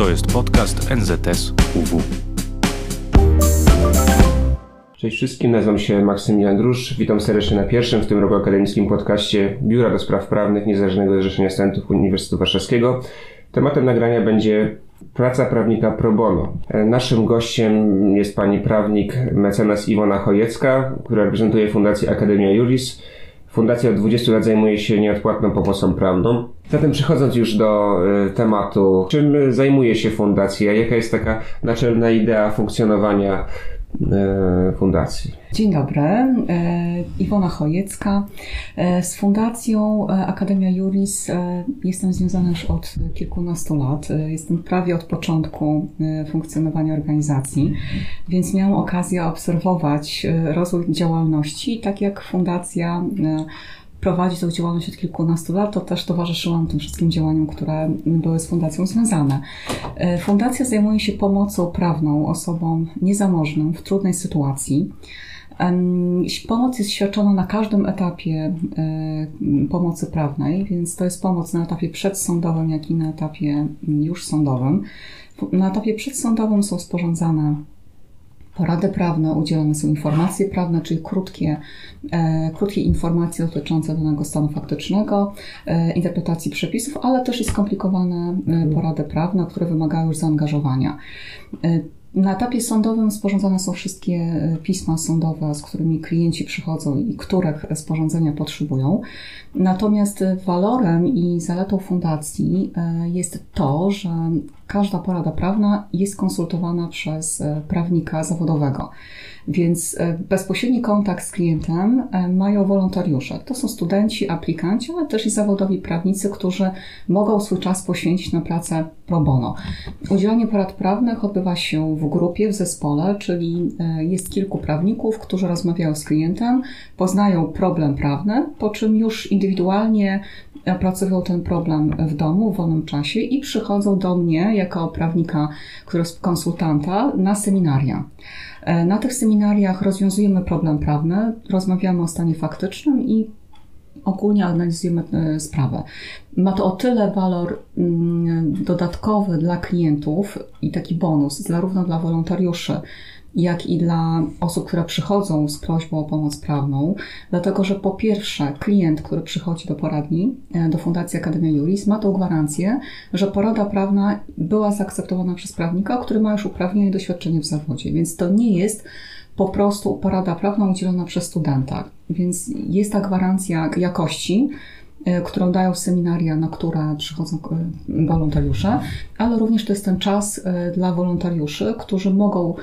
To jest podcast NZS UW. Cześć wszystkim, nazywam się Maksymilian Drusz. Witam serdecznie na pierwszym w tym roku akademickim podcaście Biura do Spraw Prawnych Niezależnego Zrzeszenia Studentów Uniwersytetu Warszawskiego. Tematem nagrania będzie praca prawnika pro bono. Naszym gościem jest pani prawnik mecenas Iwona Chojecka, która reprezentuje Fundację Akademia Juris. Fundacja od 20 lat zajmuje się nieodpłatną pomocą prawną. Zatem przechodząc już do y, tematu, czym zajmuje się fundacja, jaka jest taka naczelna idea funkcjonowania y, fundacji? Dzień dobry, e, Iwona Chojecka. E, z Fundacją e, Akademia Juris jestem związana już od kilkunastu lat. Jestem prawie od początku funkcjonowania organizacji, więc miałam okazję obserwować rozwój działalności, tak jak Fundacja prowadzi tą działalność od kilkunastu lat, to też towarzyszyłam tym wszystkim działaniom, które były z fundacją związane. Fundacja zajmuje się pomocą prawną osobom niezamożnym w trudnej sytuacji. Pomoc jest świadczona na każdym etapie e, pomocy prawnej, więc to jest pomoc na etapie przedsądowym, jak i na etapie już sądowym. Na etapie przedsądowym są sporządzane porady prawne, udzielane są informacje prawne, czyli krótkie, e, krótkie informacje dotyczące danego stanu faktycznego, e, interpretacji przepisów, ale też i skomplikowane e, porady prawne, które wymagają już zaangażowania. Na etapie sądowym sporządzane są wszystkie e, pisma sądowe, z którymi klienci przychodzą i których sporządzenia potrzebują. Natomiast walorem i zaletą fundacji e, jest to, że każda porada prawna jest konsultowana przez e, prawnika zawodowego. Więc e, bezpośredni kontakt z klientem e, mają wolontariusze. To są studenci, aplikanci, ale też i zawodowi prawnicy, którzy mogą swój czas poświęcić na pracę pro bono. Udzielanie porad prawnych odbywa się w grupie, w zespole, czyli e, jest kilku prawników, którzy rozmawiają z klientem, poznają problem prawny, po czym już indywidualnie opracowują ten problem w domu, w wolnym czasie i przychodzą do mnie jako prawnika, który jest konsultanta na seminaria. E, na tych seminariach rozwiązujemy problem prawny, rozmawiamy o stanie faktycznym i ogólnie analizujemy e, sprawę. Ma to o tyle walor mm, dodatkowy dla klientów i taki bonus, zarówno dla wolontariuszy, jak i dla osób, które przychodzą z prośbą o pomoc prawną, dlatego że po pierwsze klient, który przychodzi do poradni, e, do Fundacji Akademia Juris, ma tą gwarancję, że porada prawna była zaakceptowana przez prawnika, który ma już uprawnienie i doświadczenie w zawodzie, więc to nie jest po prostu porada prawna udzielona przez studenta, więc jest ta gwarancja jakości, którą dają seminaria, na które przychodzą e, wolontariusze, ale również to jest ten czas dla wolontariuszy, którzy mogą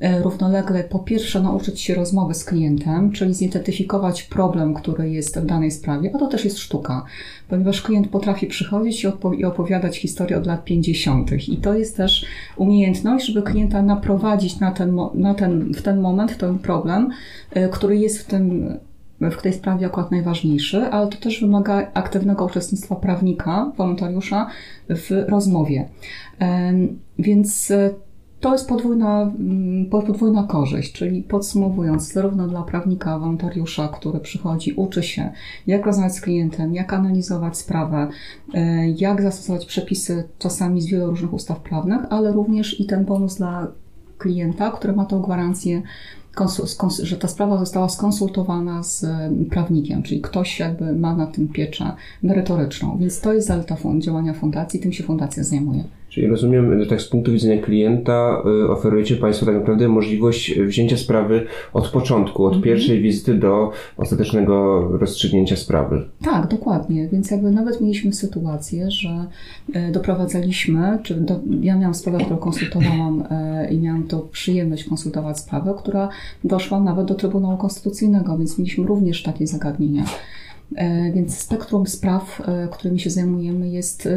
E, równolegle po pierwsze nauczyć się rozmowy z klientem, czyli zidentyfikować problem, który jest w danej sprawie, a to też jest sztuka, ponieważ klient potrafi przychodzić i opowiadać historię od lat 50. I to jest też umiejętność, żeby klienta naprowadzić na ten, na ten, w ten moment, ten problem, e, który jest w tym w tej sprawie akurat najważniejszy, ale to też wymaga aktywnego uczestnictwa prawnika, wolontariusza w rozmowie. Więc e, to jest podwójna, mm, podwójna korzyść, czyli podsumowując, zarówno dla prawnika, wolontariusza, który przychodzi, uczy się, jak rozmawiać z klientem, jak analizować sprawę, e, jak zastosować przepisy czasami z wielu różnych ustaw prawnych, ale również i ten bonus dla klienta, który ma tą gwarancję że ta sprawa została skonsultowana z prawnikiem, czyli ktoś jakby ma na tym pieczę merytoryczną. Więc to jest zaleta działania fundacji, tym się fundacja zajmuje. Czyli rozumiem, że tak z punktu widzenia klienta y, oferujecie Państwo tak naprawdę możliwość wzięcia sprawy od początku, od mhm. pierwszej wizyty do ostatecznego rozstrzygnięcia sprawy. Tak, dokładnie. Więc jakby nawet mieliśmy sytuację, że y, doprowadzaliśmy, czy do, ja miałam sprawę, którą konsultowałam y, i miałam to przyjemność konsultować sprawę, która doszła nawet do Trybunału Konstytucyjnego, więc mieliśmy również takie zagadnienia. Więc spektrum spraw, którymi się zajmujemy, jest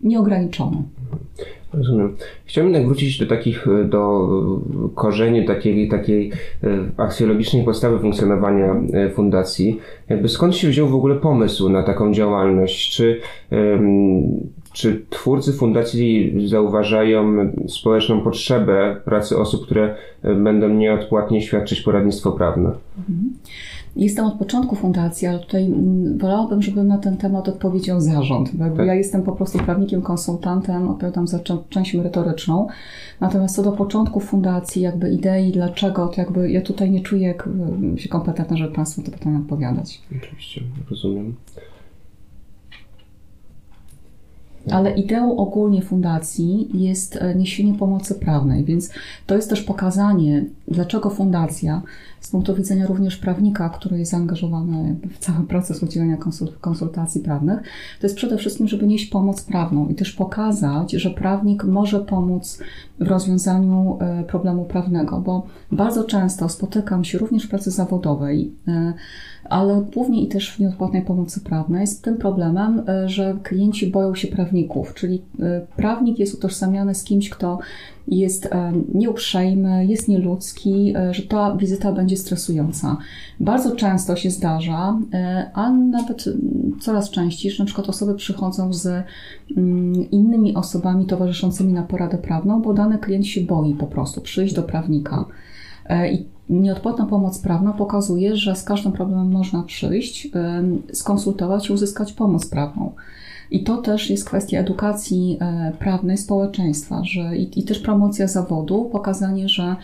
nieograniczone. Rozumiem. Chciałbym jednak wrócić do takich, e, do korzeni takiej, takiej e, aksjologicznej podstawy funkcjonowania e, fundacji. Jakby skąd się wziął w ogóle pomysł na taką działalność? Czy, czy twórcy fundacji zauważają społeczną potrzebę pracy osób, które będą nieodpłatnie świadczyć poradnictwo prawne? Mhm. Jestem od początku fundacji, ale tutaj mm, wolałabym, żeby na ten temat odpowiedział zarząd. Bo tak. Ja jestem po prostu prawnikiem, konsultantem, odpowiadam za część merytoryczną. Natomiast co do początku fundacji, jakby idei, dlaczego, to jakby ja tutaj nie czuję jak się kompetentna, żeby Państwu te pytania odpowiadać. Oczywiście, rozumiem. Ale ideą ogólnie fundacji jest e, niesienie pomocy prawnej, więc to jest też pokazanie, dlaczego fundacja, z punktu widzenia również prawnika, który jest zaangażowany w cały proces udzielania konsultacji prawnych, to jest przede wszystkim, żeby nieść pomoc prawną i też pokazać, że prawnik może pomóc w rozwiązaniu e, problemu prawnego, bo bardzo często spotykam się również w pracy zawodowej, e, ale głównie i też w nieodpłatnej pomocy prawnej z tym problemem, e, że klienci boją się prawników, czyli prawnik jest utożsamiany z kimś, kto jest e, nieuprzejmy, jest nieludzki, że ta wizyta będzie stresująca. Bardzo często się zdarza, a nawet coraz częściej, że na przykład osoby przychodzą z mm, innymi osobami towarzyszącymi na poradę prawną, bo dany klient się boi po prostu przyjść do prawnika. I Nieodpłatna pomoc prawna pokazuje, że z każdym problemem można przyjść, skonsultować i uzyskać pomoc prawną. I to też jest kwestia edukacji e, prawnej społeczeństwa, że i, i, też promocja zawodu, pokazanie, że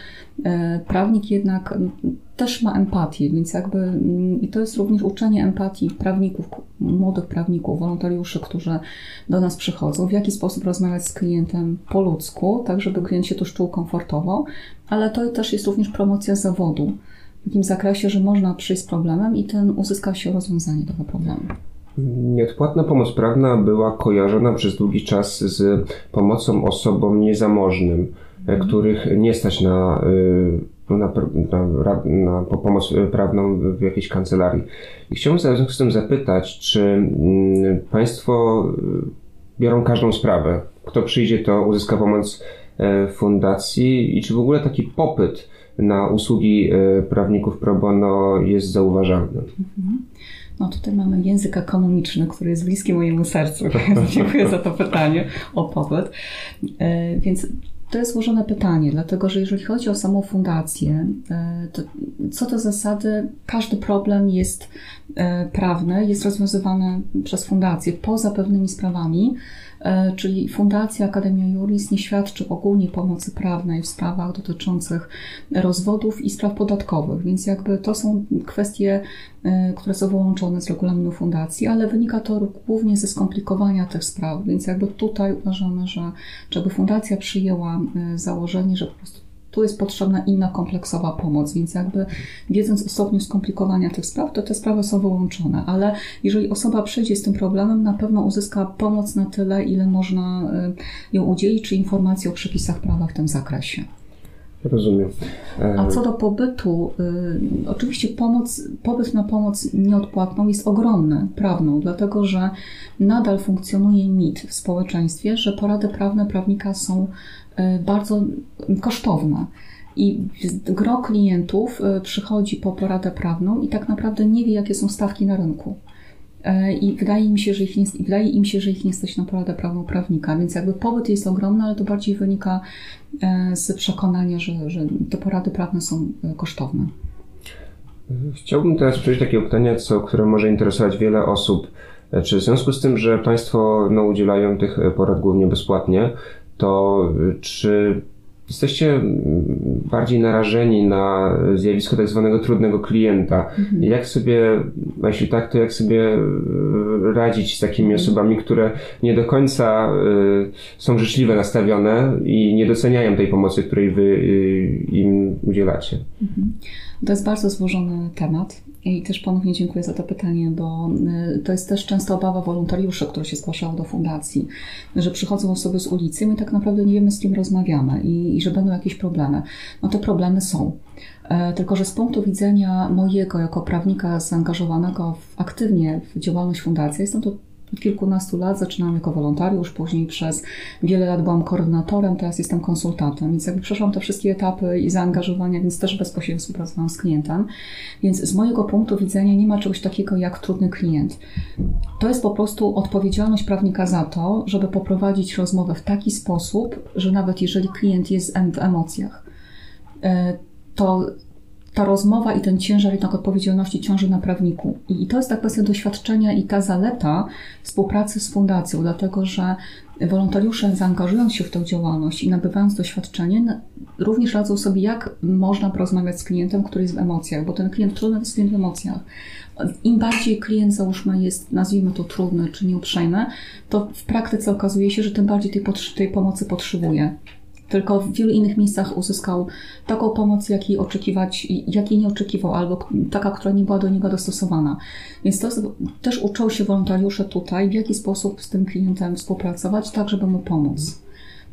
e, prawnik jednak też ma empatię, więc jakby mm, i to jest również uczenie empatii prawników, młodych prawników, wolontariuszy, którzy do nas przychodzą, w jaki sposób rozmawiać z klientem po ludzku, tak żeby klient się tu czuł komfortowo, ale to też jest również promocja zawodu w takim zakresie, że można przyjść z problemem i ten uzyska się rozwiązanie tego problemu. Nieodpłatna pomoc prawna była kojarzona przez długi czas z pomocą osobom niezamożnym, mhm. których nie stać na, y, na, na, na, pomoc prawną w jakiejś kancelarii. I chciałbym w związku z tym zapytać, czy mm, Państwo y, biorą każdą sprawę? Kto przyjdzie, to uzyska pomoc e, fundacji i czy w ogóle taki popyt na usługi e, prawników pro bono jest zauważalny? Mhm. No tutaj mamy język ekonomiczny, który jest bliski mojemu sercu. Dziękuję za to pytanie o popyt. E, więc to jest złożone pytanie, dlatego że jeżeli chodzi o samą fundację, e, to co do zasady każdy problem jest e, prawny, jest rozwiązywany przez fundację poza pewnymi sprawami, czyli Fundacja Akademia Juris nie świadczy ogólnie pomocy prawnej w sprawach dotyczących rozwodów i spraw podatkowych, więc jakby to są kwestie, e, które są wyłączone z regulaminu fundacji, ale wynika to głównie ze skomplikowania tych spraw, więc jakby tutaj uważamy, że żeby fundacja przyjęła e, założenie, że po prostu tu jest potrzebna inna kompleksowa pomoc, więc jakby wiedząc o stopniu skomplikowania tych spraw, to te sprawy są wyłączone, ale jeżeli osoba przyjdzie z tym problemem, na pewno uzyska pomoc na tyle, ile można y, ją udzielić, czy informacje o przepisach prawa w tym zakresie. Rozumiem. A co do pobytu, y, oczywiście pomoc, pobyt na pomoc nieodpłatną jest ogromny prawną, dlatego że nadal funkcjonuje mit w społeczeństwie, że porady prawne prawnika są bardzo kosztowne. I gro klientów y, przychodzi po poradę prawną i tak naprawdę nie wie, jakie są stawki na rynku. E, i wydaje mi się, że ich nie, wydaje im się, że ich nie stać na poradę prawną prawnika, więc jakby pobyt jest ogromny, ale to bardziej wynika e, z przekonania, że, że te porady prawne są e, kosztowne. Chciałbym teraz przejść takie pytanie, co, które może interesować wiele osób. Czy w związku z tym, że Państwo no, udzielają tych porad głównie bezpłatnie, to czy jesteście bardziej narażeni na zjawisko tak zwanego trudnego klienta. Mhm. Jak sobie, jeśli tak, to jak sobie e, radzić z takimi mhm. osobami, które nie do końca e, są życzliwe nastawione i nie doceniają tej pomocy, której wy e, im udzielacie? Mhm. To jest bardzo złożony temat. I też ponownie dziękuję za to pytanie, bo to jest też często obawa wolontariuszy, które się zgłaszają do fundacji, że przychodzą osoby z ulicy i my tak naprawdę nie wiemy, z kim rozmawiamy i że będą jakieś problemy. No te problemy są. E, tylko, że z punktu widzenia mojego, jako prawnika zaangażowanego w, aktywnie w działalność fundacji, jestem to kilkunastu lat. Zaczynałam jako wolontariusz, później przez wiele lat byłam koordynatorem, teraz jestem konsultantem, więc jakby przeszłam te wszystkie etapy i zaangażowania, więc też bezpośrednio współpracowałam z klientem. Więc z mojego punktu widzenia nie ma czegoś takiego jak trudny klient. To jest po prostu odpowiedzialność prawnika za to, żeby poprowadzić rozmowę w taki sposób, że nawet jeżeli klient jest w emocjach, e, to ta rozmowa i ten ciężar jednak odpowiedzialności ciąży na prawniku. I to jest ta kwestia doświadczenia i ta zaleta współpracy z fundacją, dlatego że wolontariusze zaangażując się w tę działalność i nabywając doświadczenie, również radzą sobie, jak można porozmawiać z klientem, który jest w emocjach, bo ten klient trudny jest klient w emocjach. Im bardziej klient, załóżmy, jest, nazwijmy to trudny czy nieuprzejmy, to w praktyce okazuje się, że tym bardziej tej, tej pomocy potrzebuje tylko w wielu innych miejscach uzyskał taką pomoc, jakiej oczekiwać, jakiej nie oczekiwał, albo taka, która nie była do niego dostosowana. Więc to też uczą się wolontariusze tutaj, w jaki sposób z tym klientem współpracować, tak żeby mu pomóc.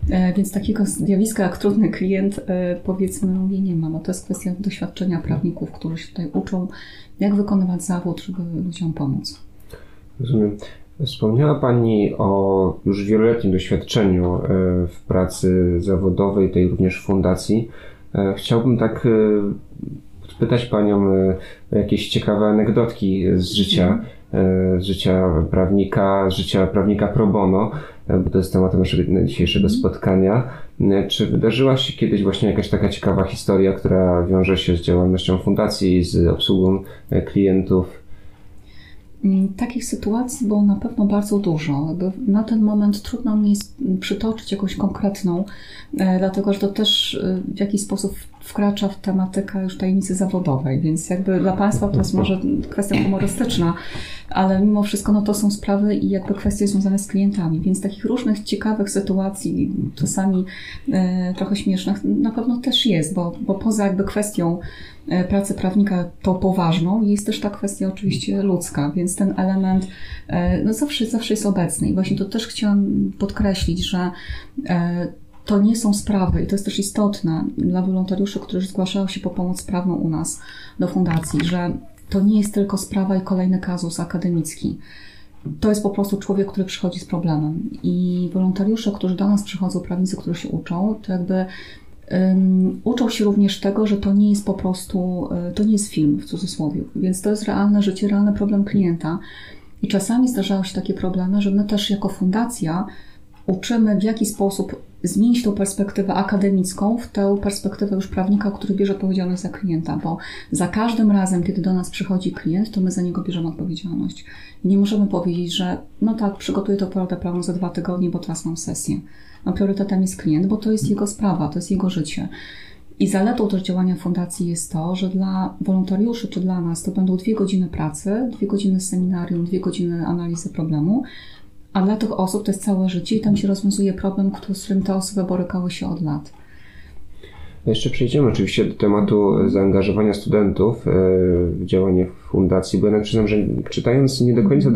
E, więc takiego zjawiska jak trudny klient, e, powiedzmy, nie ma. No to jest kwestia doświadczenia prawników, którzy się tutaj uczą, jak wykonywać zawód, żeby ludziom pomóc. Rozumiem. Wspomniała Pani o już wieloletnim doświadczeniu e, w pracy zawodowej, tej również fundacji. E, chciałbym tak e, spytać Panią o jakieś ciekawe anegdotki z życia, z życia prawnika, życia prawnika pro bono, bo to jest tematem naszego dzisiejszego mhm. spotkania. Czy wydarzyła się kiedyś właśnie jakaś taka ciekawa historia, która wiąże się z działalnością fundacji, z obsługą klientów? Mm, takich sytuacji było na pewno bardzo dużo. Na ten moment trudno mi przytoczyć jakąś konkretną, e, dlatego że to też e, w jakiś sposób wkracza w tematykę już tajemnicy zawodowej, więc jakby dla Państwa to jest może kwestia humorystyczna, ale mimo wszystko no to są sprawy i jakby kwestie związane z klientami, więc takich różnych ciekawych sytuacji, czasami e, trochę śmiesznych, na pewno też jest, bo, bo poza jakby kwestią e, pracy prawnika tą poważną, jest też ta kwestia oczywiście ludzka, więc ten element e, no zawsze, zawsze jest obecny. I właśnie to też chciałam podkreślić, że e, to nie są sprawy, i to jest też istotne dla wolontariuszy, którzy zgłaszają się po pomoc prawną u nas do fundacji, że to nie jest tylko sprawa i kolejny kazus akademicki. To jest po prostu człowiek, który przychodzi z problemem. I wolontariusze, którzy do nas przychodzą, prawnicy, którzy się uczą, to jakby um, uczą się również tego, że to nie jest po prostu, e, to nie jest film w cudzysłowie. Więc to jest realne życie, realny problem klienta. I czasami zdarzają się takie problemy, że my też jako fundacja uczymy, w jaki sposób zmienić tą perspektywę akademicką w tę perspektywę już prawnika, który bierze odpowiedzialność za klienta, bo za każdym razem, kiedy do nas przychodzi klient, to my za niego bierzemy odpowiedzialność. I nie możemy powiedzieć, że no tak, przygotuję to prawdę prawną za dwa tygodnie, bo teraz mam sesję. No priorytetem jest klient, bo to jest jego sprawa, to jest jego życie. I zaletą też działania fundacji jest to, że dla wolontariuszy czy dla nas to będą dwie godziny pracy, dwie godziny seminarium, dwie godziny analizy problemu, a dla tych osób to jest całe życie i tam się rozwiązuje problem, z którym te osoby borykały się od lat. Jeszcze przejdziemy oczywiście do tematu zaangażowania studentów e, w działanie fundacji, bo ja przyznam, że czytając nie do końca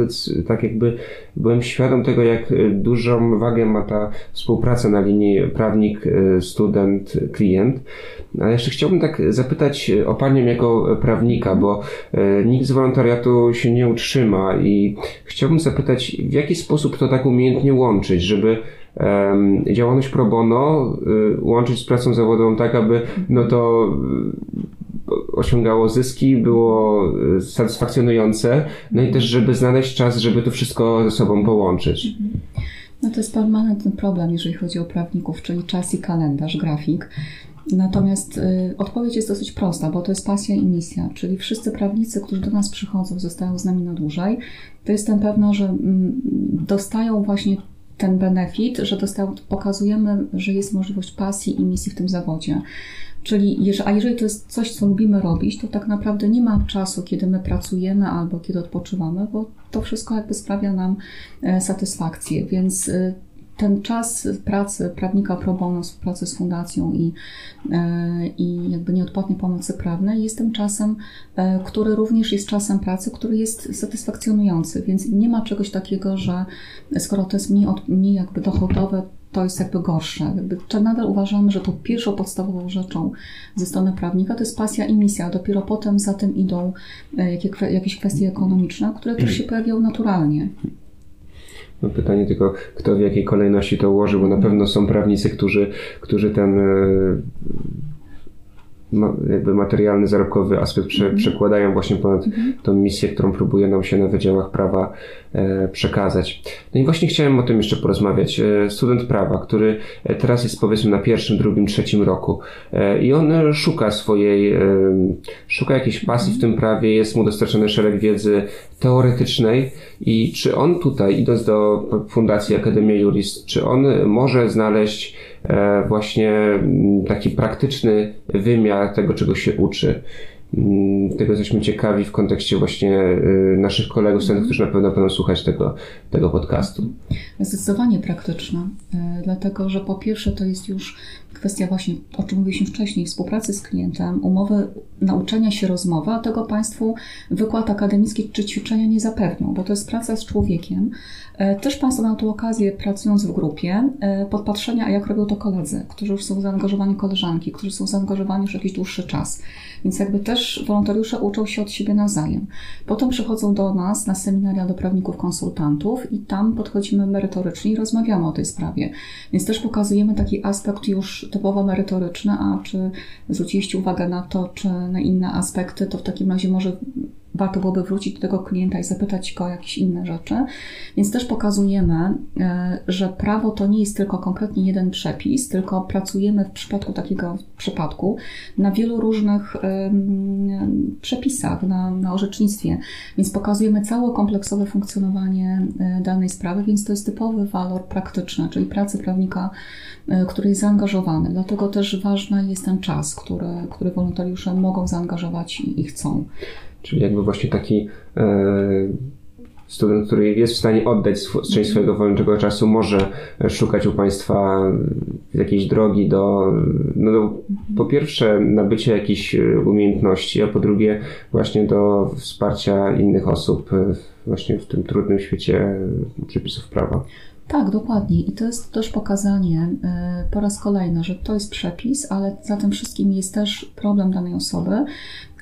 tak jakby byłem świadom tego, jak dużą wagę ma ta współpraca na linii prawnik, e, student, klient. Ale jeszcze chciałbym tak zapytać o Panią jako prawnika, bo e, nikt z wolontariatu się nie utrzyma i chciałbym zapytać, w jaki sposób to tak umiejętnie łączyć, żeby działalność pro bono łączyć z pracą zawodową tak, aby no to osiągało zyski, było y, satysfakcjonujące, no i też, żeby znaleźć czas, żeby to wszystko ze sobą połączyć. No to jest permanentny problem, jeżeli chodzi o prawników, czyli czas i kalendarz, grafik. Natomiast y, odpowiedź jest dosyć prosta, bo to jest pasja i misja, czyli wszyscy prawnicy, którzy do nas przychodzą, zostają z nami na dłużej, to jestem pewna, że mm, dostają właśnie ten benefit, że dostają, pokazujemy, że jest możliwość pasji i misji w tym zawodzie. Czyli, a jeżeli to jest coś, co lubimy robić, to tak naprawdę nie ma czasu, kiedy my pracujemy albo kiedy odpoczywamy, bo to wszystko jakby sprawia nam e, satysfakcję. Więc e, ten czas pracy prawnika pro bono, współpracy z fundacją i, e, i jakby nieodpłatnej pomocy prawnej jest tym czasem, który również jest czasem pracy, który jest satysfakcjonujący, więc nie ma czegoś takiego, że skoro to jest mniej, mniej jakby dochodowe, to jest jakby gorsze. Jakby, nadal uważamy, że to pierwszą podstawową rzeczą ze strony prawnika to jest pasja i misja, dopiero potem za tym idą e, jakieś kwestie ekonomiczne, które też się pojawiają naturalnie. No pytanie tylko, kto w jakiej kolejności to ułoży, bo na pewno są prawnicy, którzy, którzy ten e, jakby materialny, zarobkowy aspekt prze, mhm. przekładają właśnie ponad mhm. tą misję, którą próbuje nam się na Wydziałach Prawa e, przekazać. No i właśnie chciałem o tym jeszcze porozmawiać. E, student prawa, który teraz jest powiedzmy na pierwszym, drugim, trzecim roku i on szuka swojej, szuka jakiejś pasji w tym prawie, jest mu dostarczony szereg wiedzy teoretycznej i czy on tutaj, idąc do Fundacji Akademia Juris, czy on może znaleźć E, właśnie taki praktyczny wymiar tego, czego się uczy. Mm, tego jesteśmy ciekawi w kontekście właśnie y, naszych kolegów, studentów, którzy na pewno będą słuchać tego, tego podcastu. Zdecydowanie praktyczne, e, dlatego że po pierwsze to jest już kwestia właśnie, o czym mówiliśmy wcześniej, współpracy z klientem, umowy nauczenia się rozmowy, a tego Państwu wykład akademicki czy ćwiczenia nie zapewnią, bo to jest praca z człowiekiem. E, też Państwo mają tu okazję, pracując w grupie, e, podpatrzenia, a jak robią to koledzy, którzy już są zaangażowani, koleżanki, którzy są zaangażowani już jakiś dłuższy czas. Więc jakby też wolontariusze uczą się od siebie nawzajem. Potem przychodzą do nas na seminaria do prawników konsultantów i tam podchodzimy merytorycznie i rozmawiamy o tej sprawie. Więc też pokazujemy taki aspekt już typowo merytoryczny, a czy zwróciliście uwagę na to, czy na inne aspekty, to w takim razie może warto byłoby wrócić do tego klienta i zapytać go o jakieś inne rzeczy. Więc też pokazujemy, e, że prawo to nie jest tylko konkretnie jeden przepis, tylko pracujemy w przypadku takiego przypadku na wielu różnych przepisach, na, na orzecznictwie. Więc pokazujemy całe kompleksowe funkcjonowanie e, danej sprawy, więc to jest typowy walor praktyczny, czyli pracy prawnika, e, który jest zaangażowany. Dlatego też ważny jest ten czas, który, który wolontariusze mogą zaangażować i, i chcą. Czyli jakby właśnie taki e, student, który jest w stanie oddać część swojego wolnego czasu, może szukać u Państwa jakiejś drogi do, no do, po pierwsze, nabycia jakichś umiejętności, a po drugie, właśnie do wsparcia innych osób właśnie w tym trudnym świecie przepisów prawa. Tak, dokładnie. I to jest też pokazanie e, po raz kolejny, że to jest przepis, ale za tym wszystkim jest też problem danej osoby,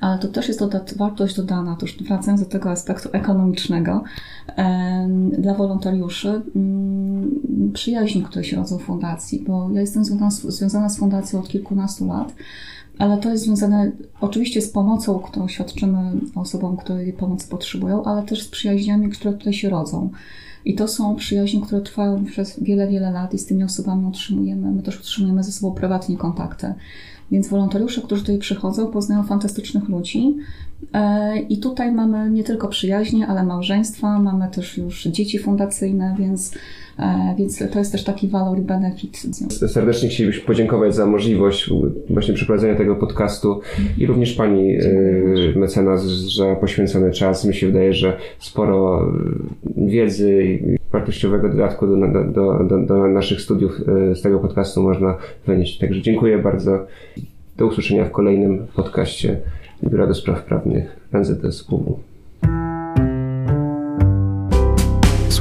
ale to też jest dodat, wartość dodana, to już wracając do tego aspektu ekonomicznego, dla wolontariuszy mm, przyjaźni, które się rodzą w fundacji, bo ja jestem związana, związana z fundacją od kilkunastu lat, ale to jest związane oczywiście z pomocą, którą świadczymy osobom, które pomocy potrzebują, ale też z przyjaźniami, które tutaj się rodzą. I to są przyjaźnie, które trwają przez wiele, wiele lat i z tymi osobami utrzymujemy, my też utrzymujemy ze sobą prywatnie kontakty. Więc wolontariusze, którzy tutaj przychodzą, poznają fantastycznych ludzi. E, I tutaj mamy nie tylko przyjaźnie, ale małżeństwa, mamy też już dzieci fundacyjne, więc, więc to jest też taki walor i benefit. Serdecznie chcielibyśmy podziękować za możliwość właśnie przeprowadzenia tego podcastu i również Pani e, mecenas za poświęcony czas. Mi się wydaje, że sporo wiedzy i wartościowego dodatku do, do, do, do naszych studiów z tego podcastu można wynieść. Także dziękuję bardzo. Do usłyszenia w kolejnym podcaście Biura do Spraw Prawnych NZS UW.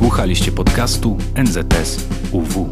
Słuchaliście podcastu NZS UW.